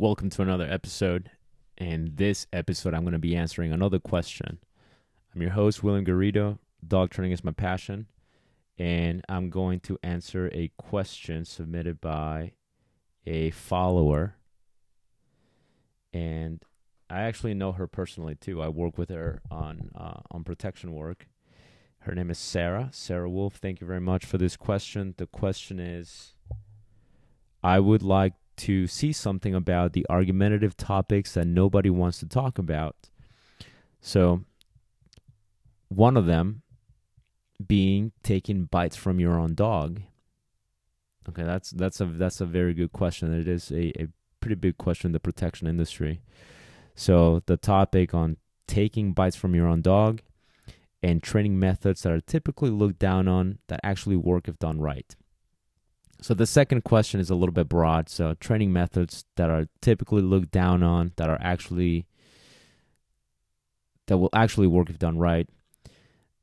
Welcome to another episode. In this episode, I'm going to be answering another question. I'm your host, William Garrido. Dog training is my passion. And I'm going to answer a question submitted by a follower. And I actually know her personally too. I work with her on uh, on protection work. Her name is Sarah. Sarah Wolf. Thank you very much for this question. The question is I would like to see something about the argumentative topics that nobody wants to talk about. So, one of them being taking bites from your own dog. Okay, that's that's a that's a very good question. It is a, a pretty big question in the protection industry. So the topic on taking bites from your own dog and training methods that are typically looked down on that actually work if done right. So the second question is a little bit broad. So training methods that are typically looked down on that are actually that will actually work if done right.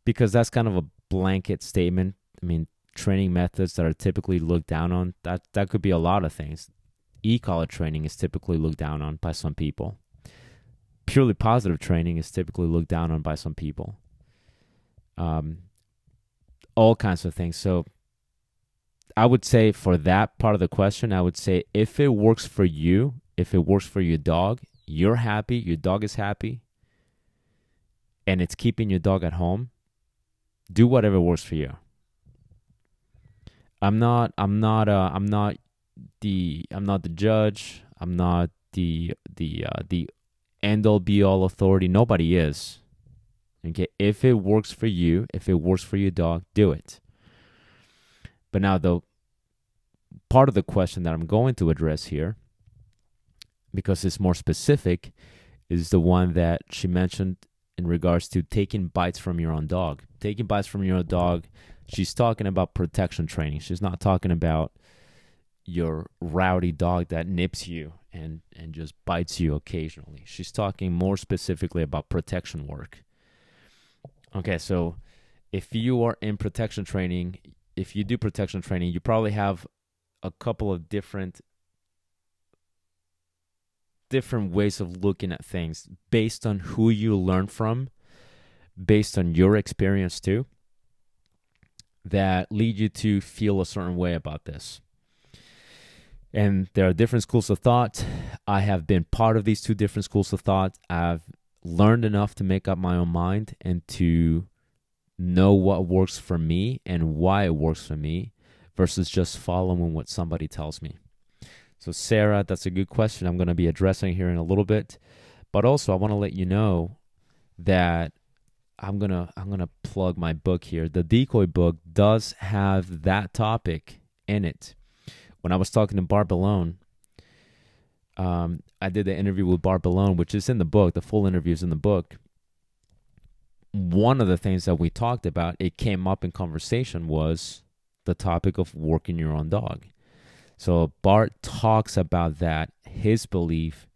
Because that's kind of a blanket statement. I mean, training methods that are typically looked down on, that that could be a lot of things. E-collar training is typically looked down on by some people. Purely positive training is typically looked down on by some people. Um, all kinds of things. So I would say for that part of the question, I would say if it works for you, if it works for your dog, you're happy, your dog is happy, and it's keeping your dog at home, do whatever works for you. I'm not I'm not uh I'm not the I'm not the judge. I'm not the the uh, the end all be all authority. Nobody is. Okay, if it works for you, if it works for your dog, do it. But now, the part of the question that I'm going to address here, because it's more specific, is the one that she mentioned in regards to taking bites from your own dog. Taking bites from your own dog, she's talking about protection training. She's not talking about your rowdy dog that nips you and, and just bites you occasionally. She's talking more specifically about protection work. Okay, so if you are in protection training, if you do protection training, you probably have a couple of different different ways of looking at things based on who you learn from, based on your experience too, that lead you to feel a certain way about this. And there are different schools of thought. I have been part of these two different schools of thought. I've learned enough to make up my own mind and to know what works for me and why it works for me versus just following what somebody tells me. So, Sarah, that's a good question. I'm going to be addressing here in a little bit. But also, I want to let you know that I'm going to I'm going to plug my book here. The Decoy book does have that topic in it. When I was talking to Bart Bellone, um, I did the interview with Bart Bellone, which is in the book. The full interview is in the book one of the things that we talked about, it came up in conversation was the topic of working your own dog. So Bart talks about that, his belief,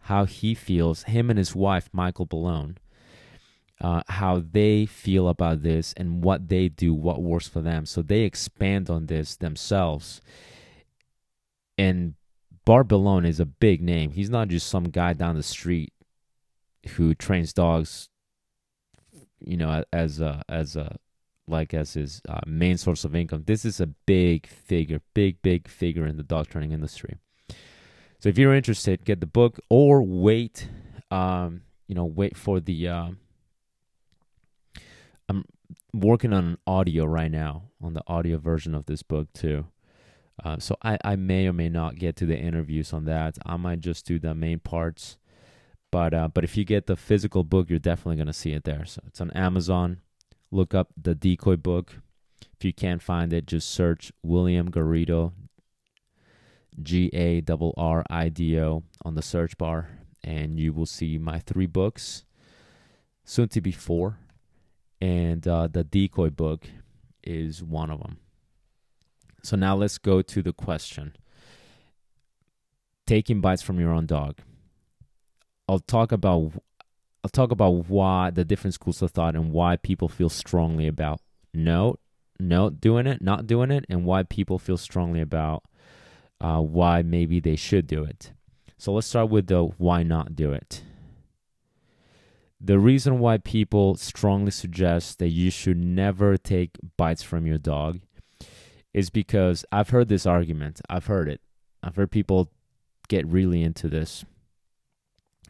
how he feels, him and his wife, Michael Bellone, uh, how they feel about this and what they do, what works for them. So they expand on this themselves. And Bart Bellone is a big name. He's not just some guy down the street who trains dogs you know, as a as a like as his uh, main source of income. This is a big figure, big big figure in the dog training industry. So if you're interested, get the book or wait. Um, you know, wait for the. Uh, I'm working on audio right now on the audio version of this book too. Uh, so I, I may or may not get to the interviews on that. I might just do the main parts but uh, but if you get the physical book, you're definitely gonna see it there. So it's on Amazon. Look up the Decoy book. If you can't find it, just search William Garrido, G A R R I D O, on the search bar, and you will see my three books, soon to be four, and uh, the Decoy book is one of them. So now let's go to the question: taking bites from your own dog. I'll talk about I'll talk about why the different schools of thought and why people feel strongly about no, no doing it, not doing it, and why people feel strongly about uh, why maybe they should do it. So let's start with the why not do it. The reason why people strongly suggest that you should never take bites from your dog is because I've heard this argument. I've heard it. I've heard people get really into this.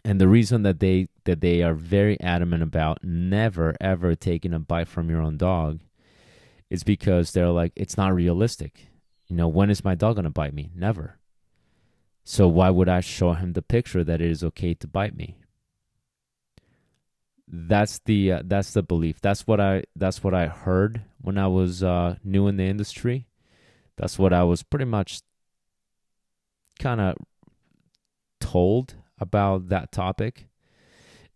And the reason that they that they are very adamant about never ever taking a bite from your own dog is because they're like it's not realistic. You know, when is my dog going to bite me? Never. So why would I show him the picture that it is okay to bite me? That's the uh, that's the belief. That's what I that's what I heard when I was uh, new in the industry. That's what I was pretty much kind of told about that topic.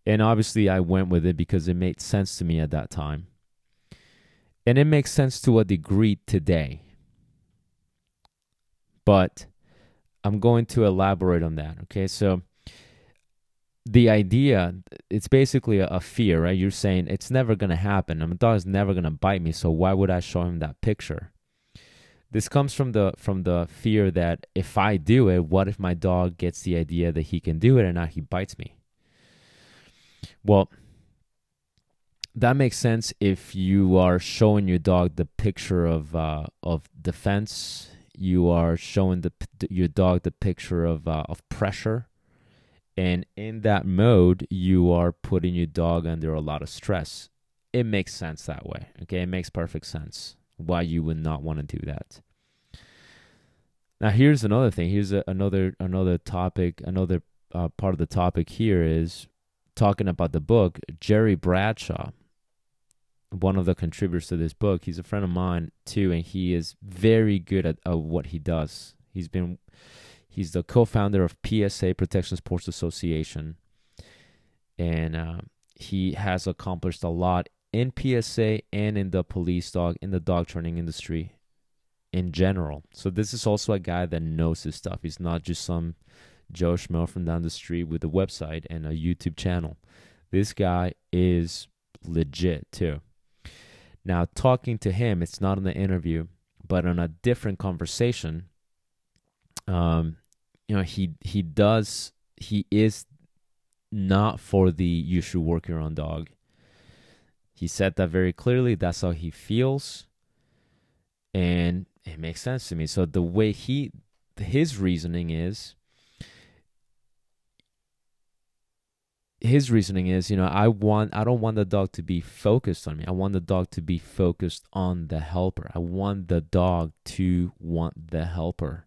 And obviously, I went with it because it made sense to me at that time. And it makes sense to a degree today. But I'm going to elaborate on that. Okay. So, the idea, it's basically a, fear, right? You're saying it's never going to happen. My dog's never going to bite me. So, why would I show him that picture? This comes from the from the fear that if I do it, what if my dog gets the idea that he can do it and now he bites me? Well, that makes sense if you are showing your dog the picture of uh, of defense. You are showing the your dog the picture of uh, of pressure, and in that mode, you are putting your dog under a lot of stress. It makes sense that way. Okay, it makes perfect sense why you would not want to do that. Now here's another thing. Here's a, another another topic. Another uh, part of the topic here is talking about the book. Jerry Bradshaw, one of the contributors to this book, he's a friend of mine too, and he is very good at, at what he does. He's been he's the co-founder of PSA Protection Sports Association, and uh, he has accomplished a lot in PSA and in the police dog in the dog training industry in general. So this is also a guy that knows his stuff. He's not just some Joe Schmo from down the street with a website and a YouTube channel. This guy is legit too. Now, talking to him, it's not in the interview, but on a different conversation. Um, you know, he he does he is not for the you should work your own dog. He said that very clearly. That's how he feels. And it makes sense to me. So the way he his reasoning is his reasoning is, you know, I want I don't want the dog to be focused on me. I want the dog to be focused on the helper. I want the dog to want the helper.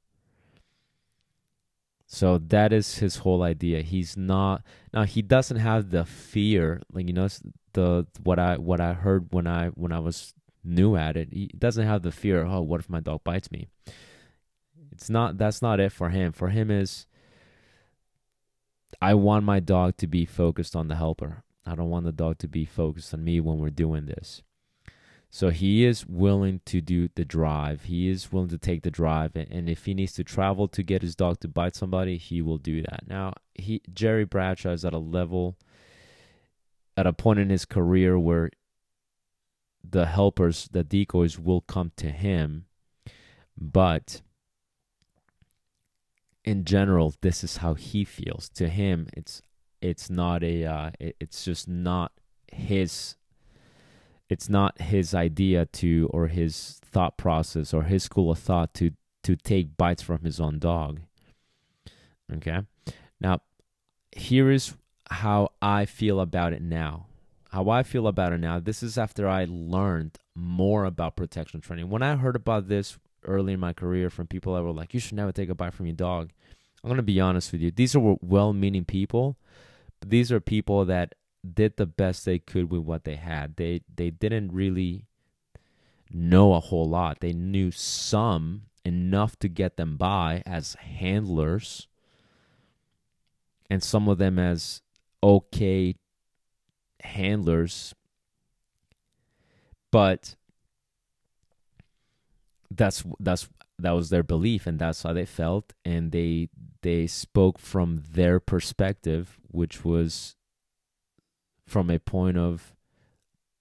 So that is his whole idea. He's not now he doesn't have the fear like you know the what I what I heard when I when I was new at it. He doesn't have the fear, oh, what if my dog bites me? It's not that's not it for him. For him is I want my dog to be focused on the helper. I don't want the dog to be focused on me when we're doing this. So he is willing to do the drive. He is willing to take the drive, and if he needs to travel to get his dog to bite somebody, he will do that. Now, he Jerry Bradshaw is at a level at a point in his career where the helpers, the decoys will come to him, but in general, this is how he feels. To him, it's it's not a uh, it, it's just not his it's not his idea to or his thought process or his school of thought to to take bites from his own dog. Okay? Now, here is how I feel about it now. How I feel about it now, this is after I learned more about protection training. When I heard about this early in my career from people that were like, you should never take a bite from your dog, I'm going to be honest with you. These are well meaning people, but these are people that did the best they could with what they had. They they didn't really know a whole lot. They knew some enough to get them by as handlers and some of them as okay handlers, but that's that's that was their belief and that's how they felt and they they spoke from their perspective which was from a point of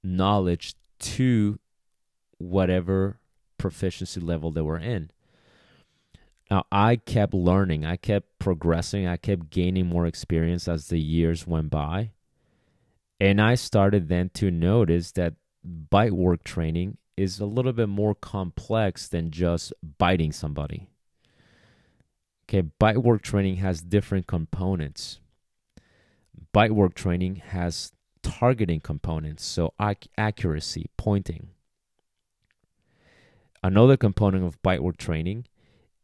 knowledge to whatever proficiency level they were in Now, I kept learning, I kept progressing, I kept gaining more experience as the years went by. And I started then to notice that bite work training is a little bit more complex than just biting somebody. Okay, bite work training has different components. Bite work training has targeting components, so ac- accuracy, pointing. Another component of bite work training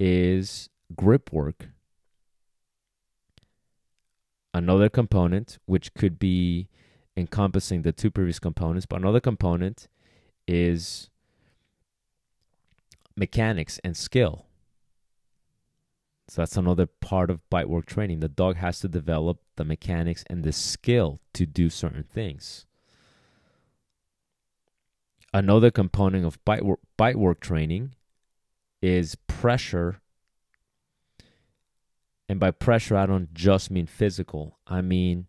is grip work. Another component, which could be encompassing the two previous components, but another component is mechanics and skill. So that's another part of bite work training. The dog has to develop the mechanics and the skill to do certain things. Another component of bite work, bite work training is pressure. And by pressure, I don't just mean physical, I mean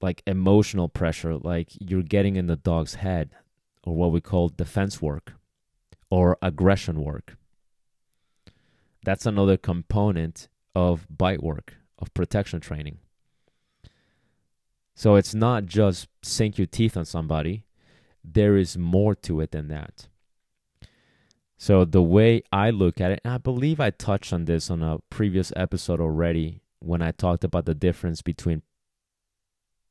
like emotional pressure, like you're getting in the dog's head, or what we call defense work or aggression work. That's another component of bite work, of protection training. So it's not just sink your teeth on somebody, there is more to it than that. So the way I look at it, and I believe I touched on this on a previous episode already when I talked about the difference between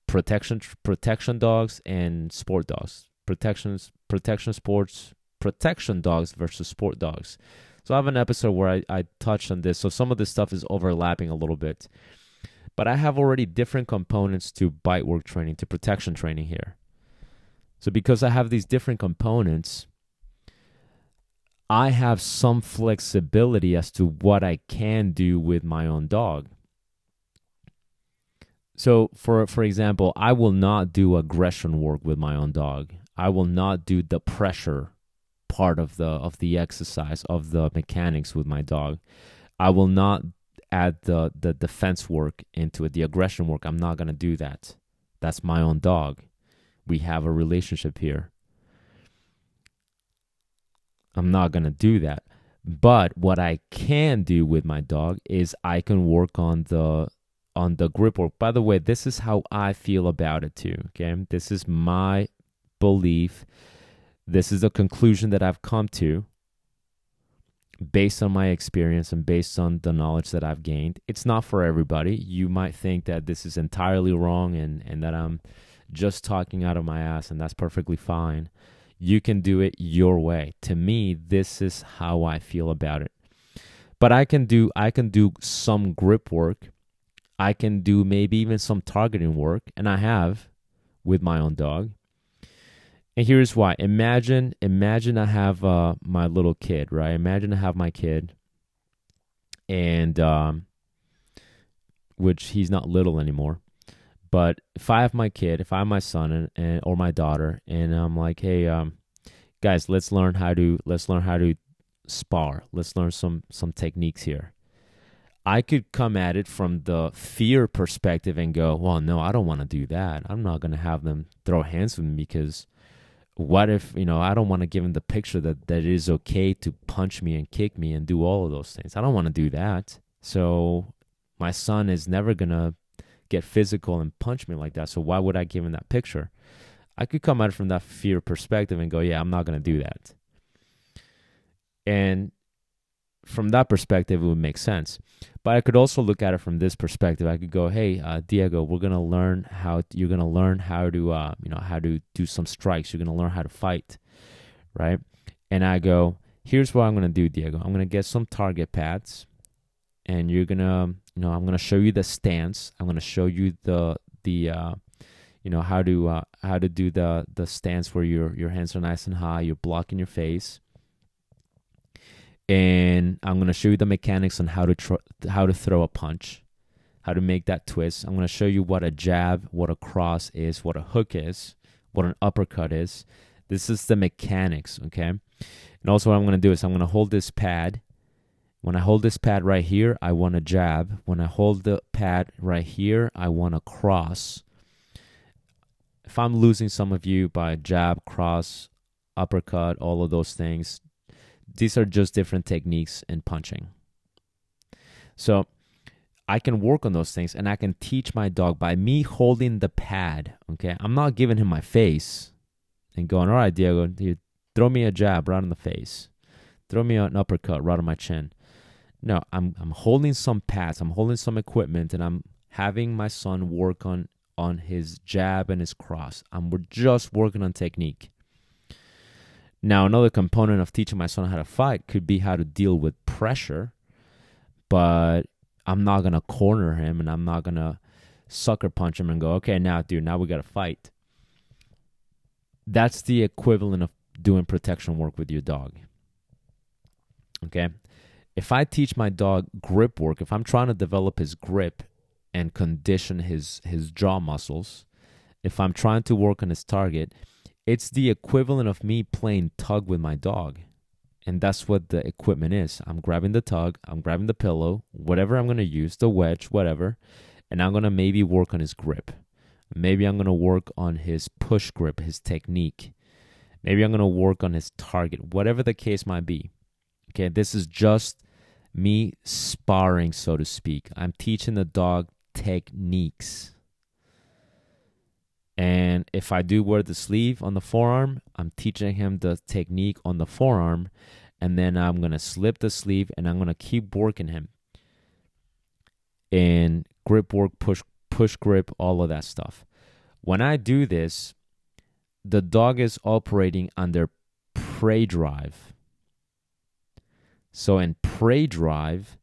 protection protection dogs and sport dogs. Protections protection sports protection dogs versus sport dogs. So I have an episode where I, I touched on this. So some of this stuff is overlapping a little bit. But I have already different components to bite work training, to protection training here. So because I have these different components, I have some flexibility as to what I can do with my own dog. So for for example, I will not do aggression work with my own dog. I will not do the pressure part of the of the exercise of the mechanics with my dog. I will not add the the defense work into it, the aggression work. I'm not going to do that. That's my own dog. We have a relationship here. I'm not going to do that. But what I can do with my dog is I can work on the on the grip work. By the way, this is how I feel about it too, okay? This is my belief. This is a conclusion that I've come to based on my experience and based on the knowledge that I've gained. It's not for everybody. You might think that this is entirely wrong and and that I'm just talking out of my ass and that's perfectly fine. You can do it your way. To me, this is how I feel about it. But I can do I can do some grip work. I can do maybe even some targeting work and I have with my own dog. And here's why. Imagine imagine I have uh, my little kid, right? Imagine I have my kid and um which he's not little anymore. But if I have my kid, if I have my son and, and or my daughter, and I'm like, hey, um, guys, let's learn how to let's learn how to spar. Let's learn some some techniques here. I could come at it from the fear perspective and go, well, no, I don't want to do that. I'm not going to have them throw hands with me because what if you know I don't want to give him the picture that that it is okay to punch me and kick me and do all of those things. I don't want to do that. So my son is never gonna get physical and punch me like that. So why would I give him that picture? I could come at it from that fear perspective and go, yeah, I'm not going to do that. And from that perspective, it would make sense. But I could also look at it from this perspective. I could go, hey, uh, Diego, we're to learn how, to, you're to learn how to, uh, you know, how to do some strikes. You're to learn how to fight, right? And I go, here's what I'm to do, Diego. I'm to get some target pads and you're to you know i'm to show you the stance i'm to show you the the uh, you know how to uh, how to do the the stance where your your hands are nice and high you're blocking your face and i'm to show you the mechanics on how to tr- how to throw a punch how to make that twist i'm to show you what a jab what a cross is what a hook is what an uppercut is this is the mechanics okay and also what i'm to do is i'm to hold this pad when I hold this pad right here, I want a jab. When I hold the pad right here, I want a cross. If I'm losing some of you by jab, cross, uppercut, all of those things, these are just different techniques in punching. So I can work on those things and I can teach my dog by me holding the pad. Okay. I'm not giving him my face and going, all right, Diego, dude, throw me a jab right in the face. Throw me an uppercut right on my chin. No, I'm I'm holding some pads, I'm holding some equipment, and I'm having my son work on on his jab and his cross. I'm we're just working on technique. Now, another component of teaching my son how to fight could be how to deal with pressure, but I'm not gonna corner him and I'm not gonna sucker punch him and go, okay, now, dude, now we gotta fight. That's the equivalent of doing protection work with your dog. Okay. If I teach my dog grip work, if I'm trying to develop his grip and condition his his jaw muscles, if I'm trying to work on his target, it's the equivalent of me playing tug with my dog. And that's what the equipment is. I'm grabbing the tug, I'm grabbing the pillow, whatever I'm going to use, the wedge, whatever, and I'm going to maybe work on his grip. Maybe I'm going to work on his push grip, his technique. Maybe I'm going to work on his target, whatever the case might be. Okay, this is just me sparring, so to speak. I'm teaching the dog techniques. And if I do wear the sleeve on the forearm, I'm teaching him the technique on the forearm. And then I'm going to slip the sleeve and I'm going to keep working him in grip work, push, push grip, all of that stuff. When I do this, the dog is operating under prey drive. So in prey drive,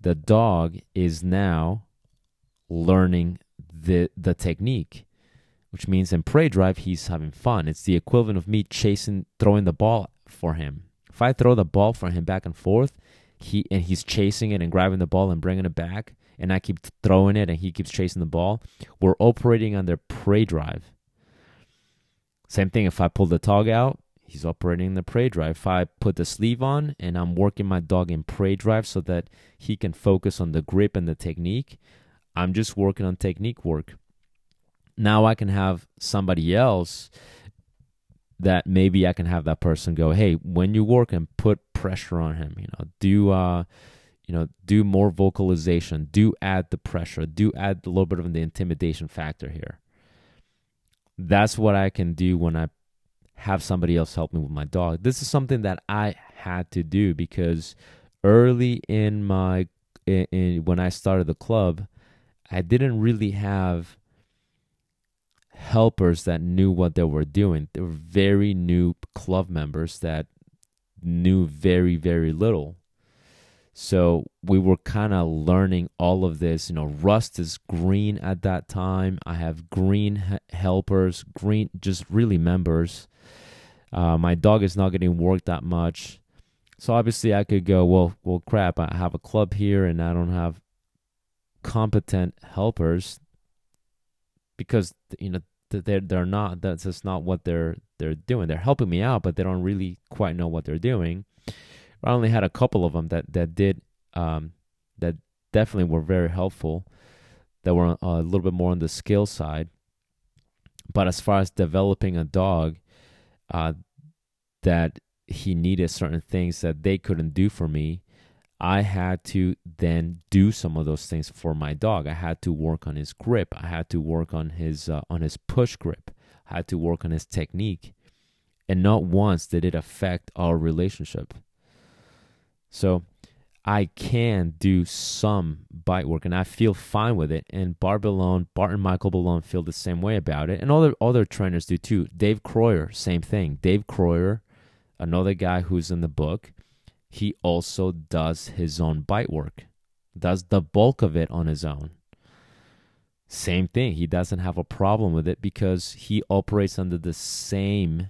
the dog is now learning the the technique, which means in prey drive he's having fun. It's the equivalent of me chasing throwing the ball for him. If I throw the ball for him back and forth, he and he's chasing it and grabbing the ball and bringing it back, and I keep throwing it and he keeps chasing the ball, we're operating under prey drive. Same thing if I pull the tog out, he's operating the prey drive. If I put the sleeve on and I'm working my dog in prey drive so that he can focus on the grip and the technique, I'm just working on technique work. Now I can have somebody else that maybe I can have that person go, hey, when you work and put pressure on him, you know, do uh you know, do more vocalization, do add the pressure, do add a little bit of the intimidation factor here. That's what I can do when I have somebody else help me with my dog. This is something that I had to do because early in my in, in, when I started the club, I didn't really have helpers that knew what they were doing. They were very new club members that knew very very little. So we were kind of learning all of this. You know, Rust is green at that time. I have green helpers, green, just really members. Uh, my dog is not getting worked that much. So obviously I could go, well, well, crap, I have a club here and I don't have competent helpers because, you know, they're, they're not, that's just not what they're, they're doing. They're helping me out, but they don't really quite know what they're doing. I only had a couple of them that, that did, um, that definitely were very helpful, that were a little bit more on the skill side. But as far as developing a dog, uh, that he needed certain things that they couldn't do for me, I had to then do some of those things for my dog. I had to work on his grip. I had to work on his uh, on his push grip. I had to work on his technique, and not once did it affect our relationship. So I can do some bite work and I feel fine with it. And Bart Bellone, Bart and Michael Bellone feel the same way about it. And other other trainers do too. Dave Croyer, same thing. Dave Croyer, another guy who's in the book, he also does his own bite work. Does the bulk of it on his own. Same thing. He doesn't have a problem with it because he operates under the same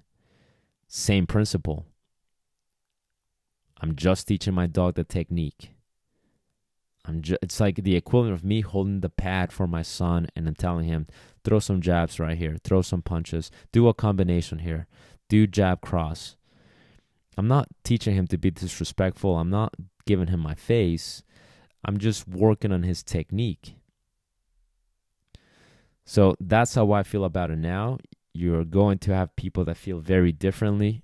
same principle. I'm just teaching my dog the technique. I'm just, it's like the equivalent of me holding the pad for my son and then telling him, throw some jabs right here, throw some punches, do a combination here, do jab cross. I'm not teaching him to be disrespectful. I'm not giving him my face. I'm just working on his technique. So that's how I feel about it now. You're going to have people that feel very differently.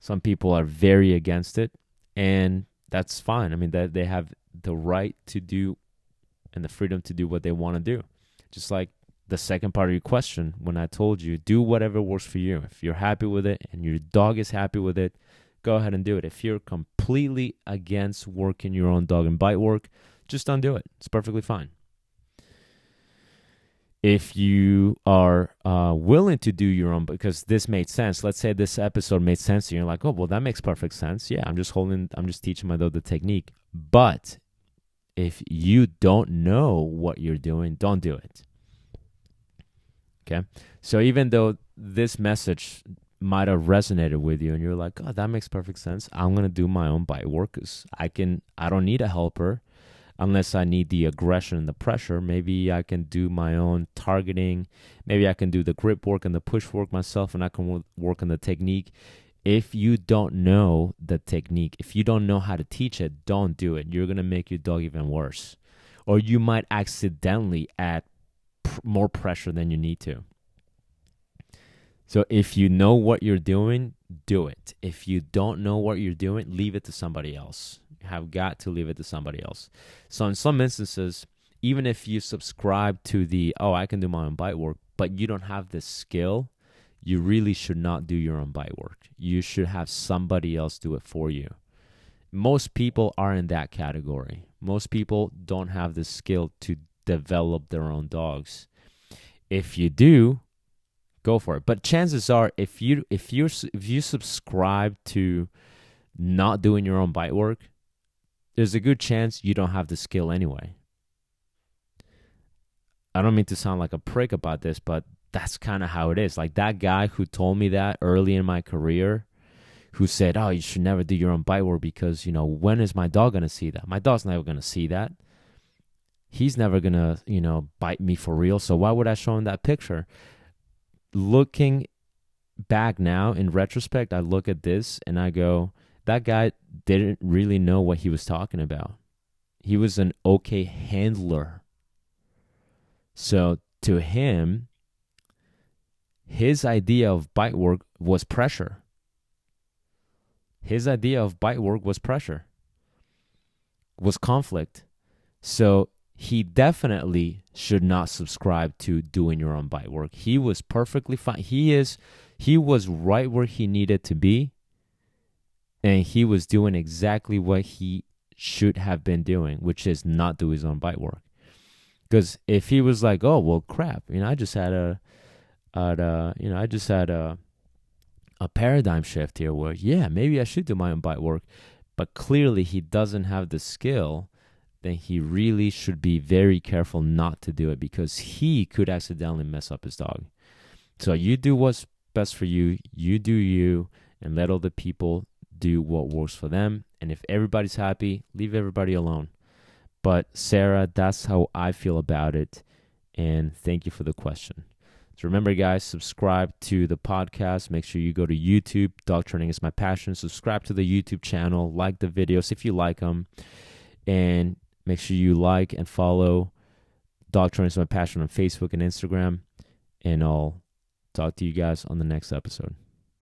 Some people are very against it, and that's fine. I mean, that they have the right to do and the freedom to do what they want to do. Just like the second part of your question when I told you, do whatever works for you. If you're happy with it and your dog is happy with it, go ahead and do it. If you're completely against working your own dog and bite work, just don't do it. It's perfectly fine. If you are uh, willing to do your own, because this made sense. Let's say this episode made sense you. You're like, oh, well, that makes perfect sense. Yeah, I'm just holding, I'm just teaching my dog the technique. But if you don't know what you're doing, don't do it. Okay. So even though this message might have resonated with you and you're like, oh, that makes perfect sense. I'm going to do my own bite work because I can, I don't need a helper unless I need the aggression and the pressure. Maybe I can do my own targeting. Maybe I can do the grip work and the push work myself and I can work on the technique. If you don't know the technique, if you don't know how to teach it, don't do it. You're going to make your dog even worse. Or you might accidentally add pr- more pressure than you need to. So if you know what you're doing, do it. If you don't know what you're doing, leave it to somebody else. You have got to leave it to somebody else. So in some instances, even if you subscribe to the oh, I can do my own bite work, but you don't have the skill, you really should not do your own bite work. You should have somebody else do it for you. Most people are in that category. Most people don't have the skill to develop their own dogs. If you do, go for it. But chances are, if you if you if you subscribe to not doing your own bite work, there's a good chance you don't have the skill anyway. I don't mean to sound like a prick about this, but that's kind of how it is. Like that guy who told me that early in my career, who said, "Oh, you should never do your own bite work because you know when is my dog gonna see that? My dog's never gonna see that. He's never gonna you know bite me for real. So why would I show him that picture?" Looking back now in retrospect, I look at this and I go, "That guy didn't really know what he was talking about. He was an okay handler." So to him, his idea of bite work was pressure. His idea of bite work was pressure, was conflict. So he definitely should not subscribe to doing your own bite work. He was perfectly fine. He is he was right where he needed to be and he was doing exactly what he should have been doing, which is not do his own bite work. Because if he was like, "Oh, well, crap," you know, I just had a uh, you know, I just had a a paradigm shift here where yeah, maybe I should do my own bite work, but clearly he doesn't have the skill, then he really should be very careful not to do it because he could accidentally mess up his dog. So you do what's best for you, you do you, and let other people do what works for them. And if everybody's happy, leave everybody alone. But Sarah, that's how I feel about it. And thank you for the question. So remember, guys, subscribe to the podcast. Make sure you go to YouTube. Dog training is my passion. Subscribe to the YouTube channel. Like the videos if you like them. And make sure you like and follow Training is my passion on Facebook and Instagram. And I'll talk to you guys on the next episode.